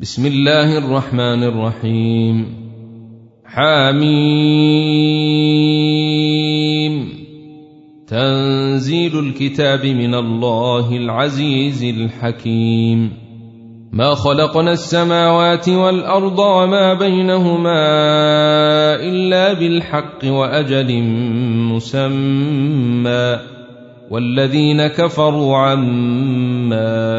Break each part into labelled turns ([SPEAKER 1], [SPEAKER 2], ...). [SPEAKER 1] بسم الله الرحمن الرحيم حاميم تنزيل الكتاب من الله العزيز الحكيم ما خلقنا السماوات والارض وما بينهما الا بالحق واجل مسمى والذين كفروا عما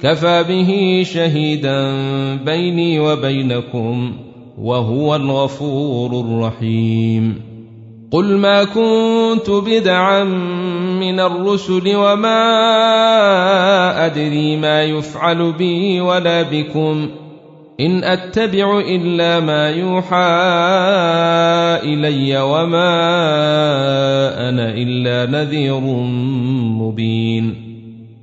[SPEAKER 1] كفى به شهيدا بيني وبينكم وهو الغفور الرحيم قل ما كنت بدعا من الرسل وما ادري ما يفعل بي ولا بكم ان اتبع الا ما يوحى الي وما انا الا نذير مبين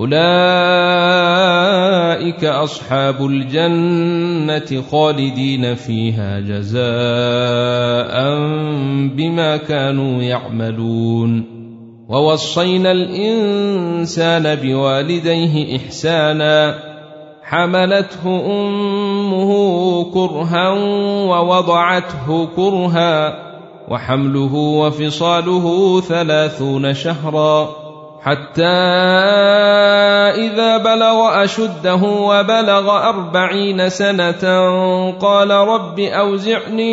[SPEAKER 1] اولئك اصحاب الجنه خالدين فيها جزاء بما كانوا يعملون ووصينا الانسان بوالديه احسانا حملته امه كرها ووضعته كرها وحمله وفصاله ثلاثون شهرا حتى إذا بلغ أشده وبلغ أربعين سنة قال رب أوزعني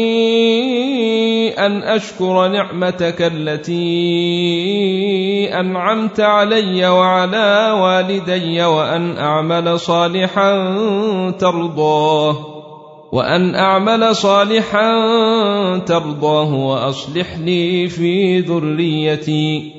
[SPEAKER 1] أن أشكر نعمتك التي أنعمت علي وعلى والدي وأن أعمل صالحا ترضاه وان اعمل صالحا ترضاه واصلح لي في ذريتي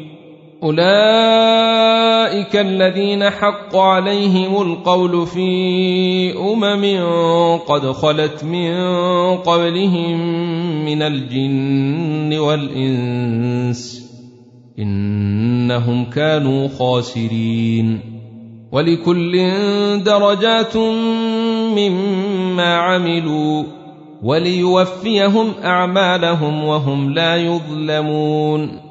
[SPEAKER 1] اولئك الذين حق عليهم القول في امم قد خلت من قبلهم من الجن والانس انهم كانوا خاسرين ولكل درجات مما عملوا وليوفيهم اعمالهم وهم لا يظلمون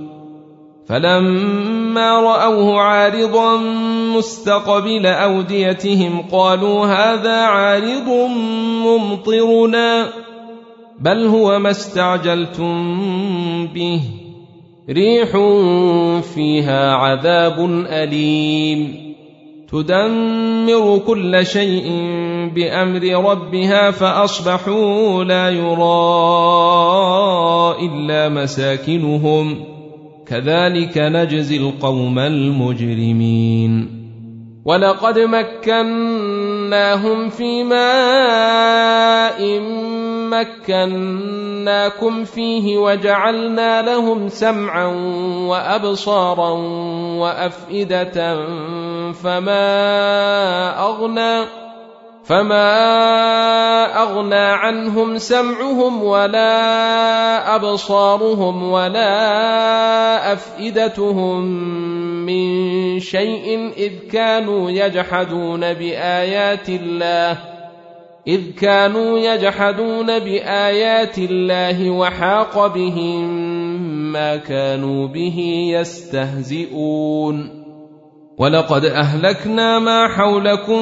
[SPEAKER 1] فلما راوه عارضا مستقبل اوديتهم قالوا هذا عارض ممطرنا بل هو ما استعجلتم به ريح فيها عذاب اليم تدمر كل شيء بامر ربها فاصبحوا لا يرى الا مساكنهم كذلك نجزي القوم المجرمين ولقد مكناهم في ماء مكناكم فيه وجعلنا لهم سمعا وابصارا وافئده فما اغنى فما اغنى عنهم سمعهم ولا ابصارهم ولا افئدتهم من شيء اذ كانوا يجحدون بايات الله اذ كانوا يجحدون بايات الله وحاق بهم ما كانوا به يستهزئون ولقد اهلكنا ما حولكم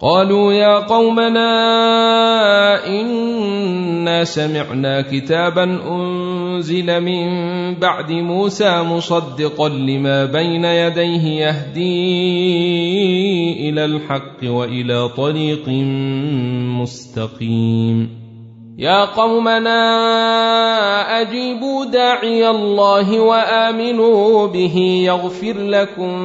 [SPEAKER 1] قالوا يا قومنا انا سمعنا كتابا انزل من بعد موسى مصدقا لما بين يديه يهدي الى الحق والى طريق مستقيم يا قومنا اجيبوا داعي الله وامنوا به يغفر لكم